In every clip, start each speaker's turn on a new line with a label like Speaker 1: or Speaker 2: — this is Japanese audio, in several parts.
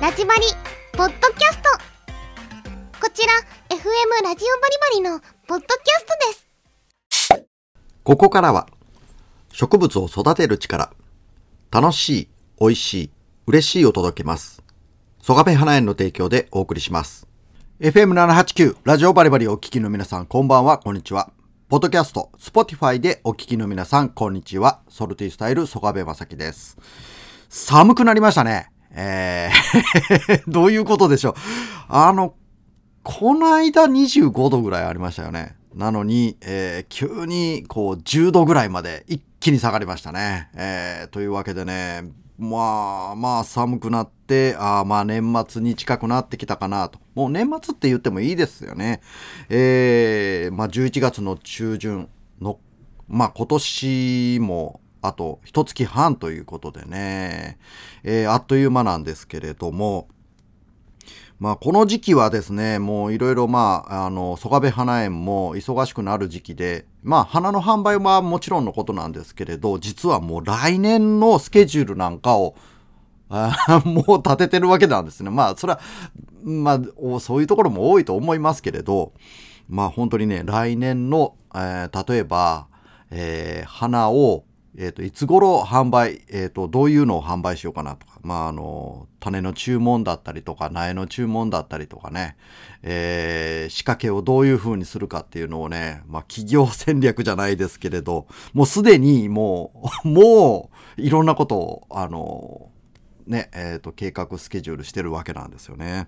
Speaker 1: ラジバリポッドキャストこちら FM ラジオバリバリのポッドキャストです
Speaker 2: ここからは植物を育てる力楽しい、美味しい、嬉しいを届けます。ソガベ花園の提供でお送りします。FM789 ラジオバリバリお聞きの皆さんこんばんは、こんにちは。ポッドキャスト、 Spotify でお聞きの皆さんこんにちは。 Salty Style ソガベマサキです。寒くなりましたね。えー、どういうことでしょう。あの、この間25度ぐらいありましたよね。なのに、えー急にこう10度ぐらいまで一気に下がりましたね。えーというわけでね、まあまあ寒くなって、あまあ年末に近くなってきたかなと。もう年末って言ってもいいですよね。えーまあ11月の中旬の、まあ今年もあと一月半ということでね、えーあっという間なんですけれども、まあ、この時期はですね、もういろいろまあ、あの、曽我部花園も忙しくなる時期で、まあ、花の販売はもちろんのことなんですけれど、実はもう来年のスケジュールなんかを、あ もう立ててるわけなんですね。まあ、それは、まあ、そういうところも多いと思いますけれど、まあ、本当にね、来年の、えー例えば、えー花を、えっ、と、いつ頃販売、えっ、と、どういうのを販売しようかなとか、まあ、あの、種の注文だったりとか、苗の注文だったりとかね、えー仕掛けをどういう風にするかっていうのをね、まあ、企業戦略じゃないですけれど、もうすでにもう、もう、いろんなことを、あの、ね、えっ、と、計画スケジュールしてるわけなんですよね。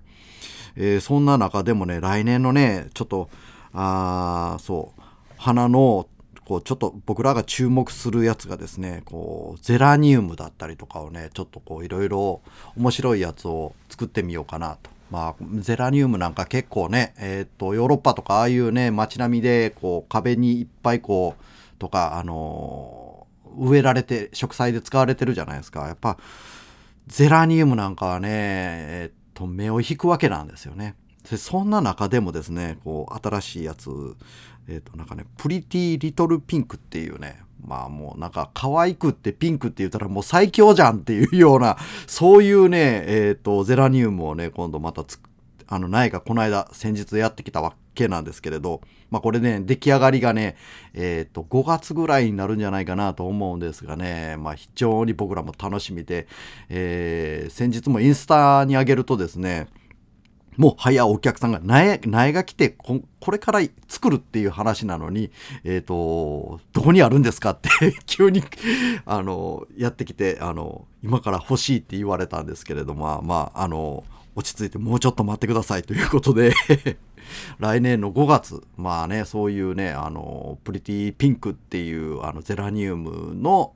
Speaker 2: えーそんな中でもね、来年のね、ちょっと、あそう、花の、こう、ちょっと僕らが注目するやつがですね、こう、ゼラニウムだったりとかをね、ちょっとこう、いろいろ面白いやつを作ってみようかなと。まあ、ゼラニウムなんか結構ね、えっ、と、ヨーロッパとかああいうね、街並みで、こう、壁にいっぱいこう、とか、あのー植えられて、植栽で使われてるじゃないですか。やっぱ、ゼラニウムなんかはね、えっと、目を引くわけなんですよね。でそんな中でもですね、こう、新しいやつ、えっと、なんかね、プリティリトルピンクっていうね、まあもうなんか可愛くってピンクって言ったらもう最強じゃんっていうような、そういうね、えっと、ゼラニウムをね、今度また、あの、苗がこの間先日やってきたわけなんですけれど、まあこれね、出来上がりがね、えっ、と、5月ぐらいになるんじゃないかなと思うんですがね、まあ非常に僕らも楽しみで、えー先日もインスタに上げるとですね、もう早お客さんが苗、苗が来てこ、れから作るっていう話なのに、えっ、と、どこにあるんですかって 急に、あの、やってきて、あの、今から欲しいって言われたんですけれども、まあ、あの、落ち着いてもうちょっと待ってくださいということで、来年の5月、まあね、そういうね、あの、プリティピンクっていう、あの、ゼラニウムの、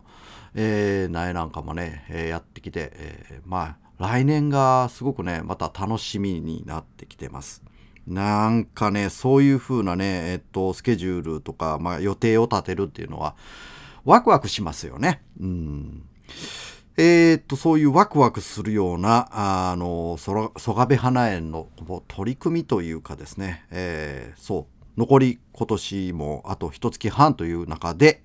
Speaker 2: えー苗なんかもね、えーやってきて、えーまあ、来年がすごくね、また楽しみになってきてます。なんかね、そういう風なね、えっと、スケジュールとか、まあ、予定を立てるっていうのは、ワクワクしますよね。うん。えーっと、そういうワクワクするような、あの、そら、そがべ花園の取り組みというかですね、えーそう、残り今年もあと一月半という中で、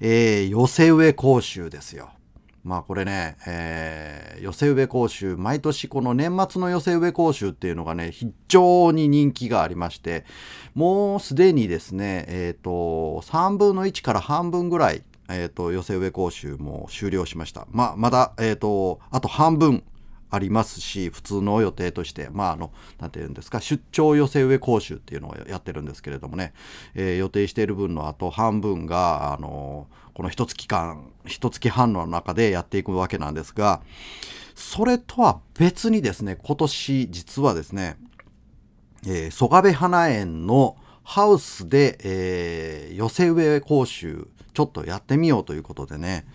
Speaker 2: えー寄せ植え講習ですよ。まあこれね、えー寄せ植え講習、毎年この年末の寄せ植え講習っていうのがね、非常に人気がありまして、もうすでにですね、えっ、と、3分の1から半分ぐらい、えっ、と、寄せ植え講習も終了しました。まあ、まだ、えっ、と、あと半分ありますし、普通の予定として、まあ、あの、なんていうんですか、出張寄せ植え講習っていうのをやってるんですけれどもね、えー予定している分のあと半分が、あの、この一月間、一月半の中でやっていくわけなんですが、それとは別にですね、今年実はですね、えー、曽我部花園のハウスで、えー寄せ植え講習ちょっとやってみようということでね、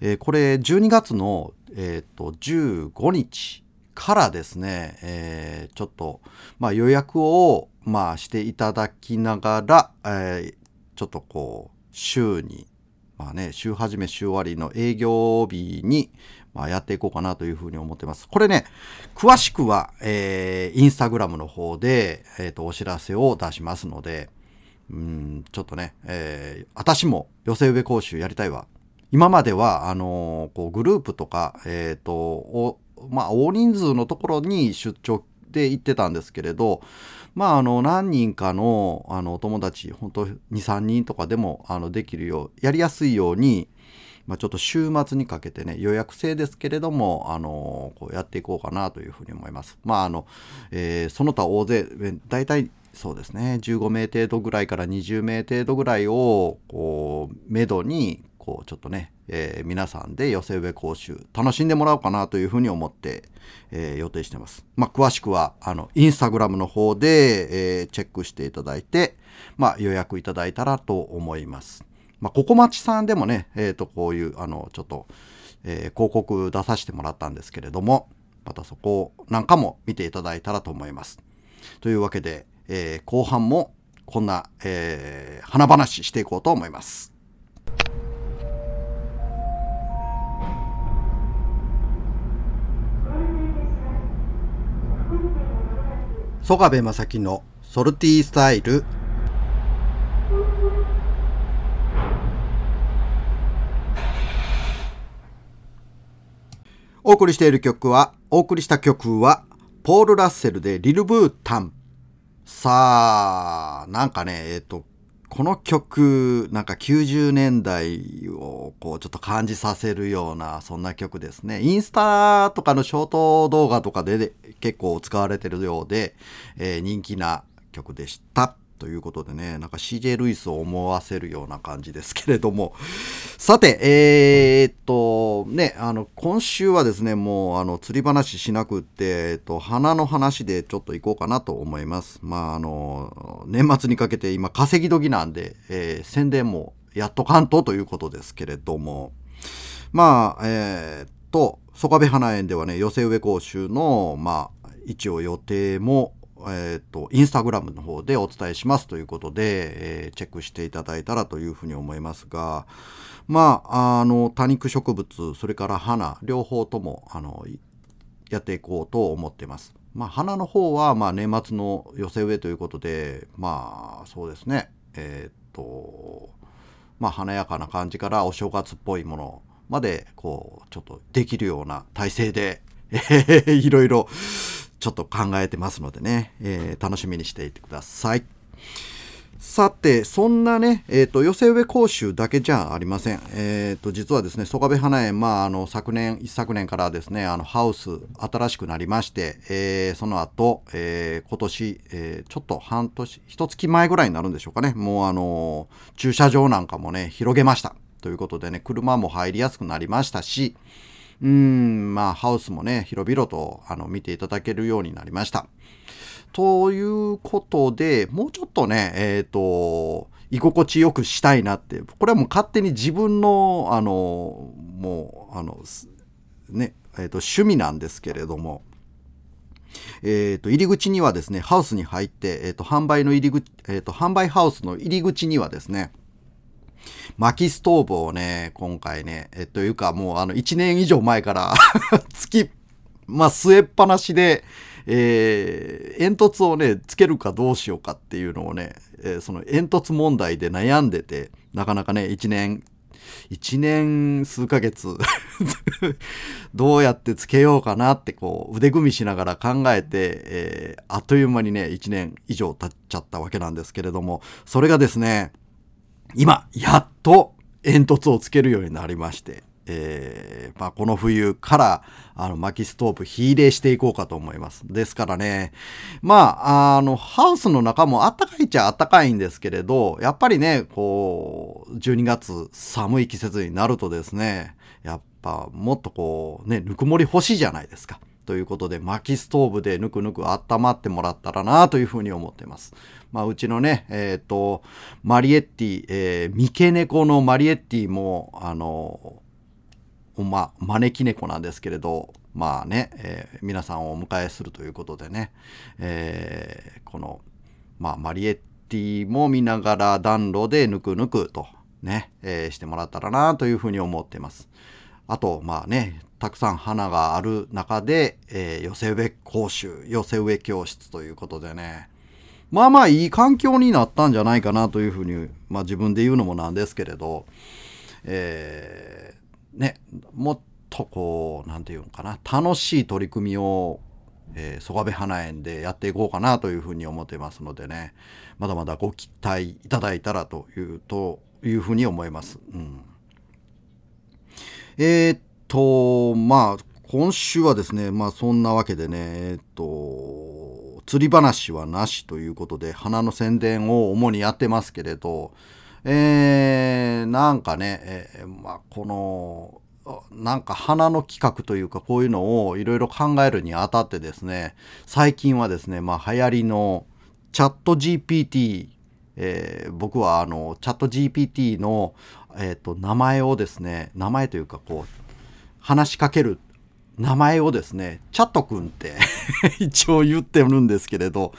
Speaker 2: えーこれ12月の、えーと15日からですね、えーちょっと、まあ、予約を、まあ、していただきながら、えーちょっとこう週にまあね、週始め週終わりの営業日に、まあ、やっていこうかなというふうに思ってます。これね、詳しくは、えー、インスタグラムの方で、えっ、と、お知らせを出しますので、うん、ちょっとね、えー、私も寄せ植え講習やりたいわ。今までは、あのーこう、グループとか、えっ、と、を、まあ大人数のところに出張で行ってたんですけれど、まああの何人かのあのお友達、本当2、3人とかでもあのできるよう、やりやすいように、まあ、ちょっと週末にかけてね、予約制ですけれども、あのこうやっていこうかなというふうに思います。まあ、あの、えー、その他大勢、大体そうですね、15名程度ぐらいから20名程度ぐらいを、こう、めどに、こう、ちょっとね、えー、皆さんで寄せ植え講習、楽しんでもらおうかなというふうに思って、えー、予定してます。まあ、詳しくは、あの、インスタグラムの方で、え、チェックしていただいて、まあ、予約いただいたらと思います。まあ、ここ町さんでもね、えっ、ー、と、こういう、あの、ちょっと、えー、広告出させてもらったんですけれども、またそこなんかも見ていただいたらと思います。というわけで、えー、後半もこんな、えー、花話していこうと思います。曽我部正樹のソルティースタイルお送りしている曲は、お送りした曲は、ポール・ラッセルでリル・ブータン。さあ、なんかね、えっ、と、この曲、なんか90年代をこうちょっと感じさせるような、そんな曲ですね。インスタとかのショート動画とかで結構使われてるようで、えー、人気な曲でした。ということでね、なんか CJ ルイスを思わせるような感じですけれども。さて、えー、っと、ね、あの、今週はですね、もう、あの、釣り話しなくって、えっと、花の話でちょっと行こうかなと思います。まあ、あの、年末にかけて今稼ぎ時なんで、えー、宣伝もやっと関東ということですけれども、まあ、えー、っと、曽我部花園ではね、寄せ植え講習の、まあ、一応予定もえ、ー、と、インスタグラムの方でお伝えしますということで、えー、チェックしていただいたらというふうに思いますが、まあ、あの、多肉植物、それから花、両方とも、あの、やっていこうと思ってます。まあ、花の方は、まあ、年末の寄せ植えということで、まあ、そうですね、えっ、と、まあ、華やかな感じからお正月っぽいものまで、こう、ちょっとできるような体制で、えー、いろいろ、ちょっと考えてますのでね、えー、楽しみにしていてください。さて、そんなね、えっ、ー、と、寄せ植え講習だけじゃありません。えっ、ー、と、実はですね、曽我部花園、まあ、あの、昨年、一昨年からですね、あの、ハウス、新しくなりまして、えー、その後、えー、今年、えー、ちょっと半年、一月前ぐらいになるんでしょうかね、もうあの、駐車場なんかもね、広げました。ということでね、車も入りやすくなりましたし、うん、まあ、ハウスもね、広々とあの見ていただけるようになりました。ということで、もうちょっとね、えっ、ー、と、居心地よくしたいなって、これはもう勝手に自分の、あの、もう、あの、ね、えっ、ー、と、趣味なんですけれども、えっ、ー、と、入り口にはですね、ハウスに入って、えっ、と、販売の入り口、えっ、と、販売ハウスの入り口にはですね、薪ストーブをね、今回ね、えというかもうあの1年以上前から つき、まあ据えっぱなしで、えー、煙突をね、つけるかどうしようかっていうのをね、えー、その煙突問題で悩んでて、なかなかね、1年、1年数ヶ月 どうやってつけようかなってこう腕組みしながら考えて、えー、あっという間にね、1年以上経っちゃったわけなんですけれども、それがですね、今、やっと煙突をつけるようになりまして、えー、まあ、この冬からあの薪ストーブ火入れしていこうかと思います。ですからね、まあ、あの、ハウスの中もあったかいっちゃあったかいんですけれど、やっぱりね、こう、12月寒い季節になるとですね、やっぱもっとこう、ね、ぬくもり欲しいじゃないですか。ということで、薪ストーブでぬくぬく温まってもらったらなというふうに思っています。まあ、うちのね、えっ、ー、と、マリエッティ、えー、三毛猫のマリエッティも、あの、ま、招き猫なんですけれど、まあね、えー、皆さんをお迎えするということでね、えー、この、まあ、マリエッティも見ながら暖炉でぬくぬくとね、えー、してもらったらなというふうに思っています。あと、まあね、たくさん花がある中で、え、寄せ植え講習、寄せ植え教室ということでね、まあまあいい環境になったんじゃないかなというふうに、まあ自分で言うのもなんですけれど、えー、ね、もっとこう、なんていうのかな、楽しい取り組みを、えー、曽我部花園でやっていこうかなというふうに思ってますのでね、まだまだご期待いただいたらというというふうに思います。うん、えー、っと、まあ、今週はですね、まあそんなわけでね、えっと、釣り話はなしということで、花の宣伝を主にやってますけれど、えー、なんかね、えー、まあこの、なんか花の企画というかこういうのをいろいろ考えるにあたってですね、最近はですね、まあ流行りのチャット GPT、えー、僕はあのチャット GPT の、えーと、名前をですね名前というかこう話しかける名前をですね、チャット君って 一応言ってるんですけれど、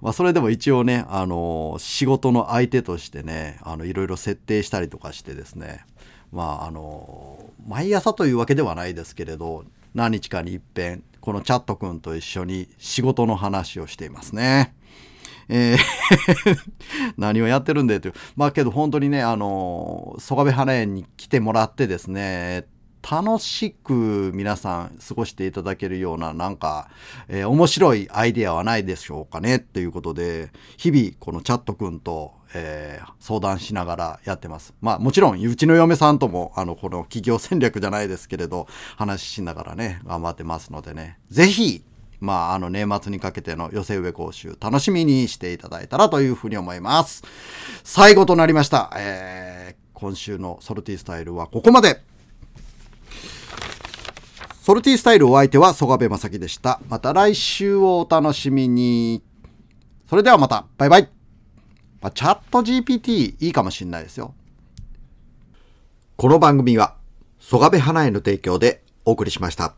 Speaker 2: まあそれでも一応ね、あの、仕事の相手としてね、あの、いろいろ設定したりとかしてですね、まああの、毎朝というわけではないですけれど、何日かに一遍、このチャット君と一緒に仕事の話をしていますね。えー 何をやってるんでという。まあけど本当にね、あの、曽我部花園に来てもらってですね、楽しく皆さん過ごしていただけるようななんか、えー、面白いアイデアはないでしょうかねっていうことで、日々このチャット君と、えー、相談しながらやってます。まあもちろん、うちの嫁さんとも、あの、この企業戦略じゃないですけれど、話しながらね、頑張ってますのでね、ぜひ、まあ、あの、年末にかけての寄せ植え講習、楽しみにしていただいたらというふうに思います。最後となりました。えー、今週のソルティスタイルはここまで。ソルティスタイルお相手は曽我部正樹でした。また来週をお楽しみに。それではまた。バイバイ。まあ、チャット GPT いいかもしんないですよ。この番組は、曽我部花への提供でお送りしました。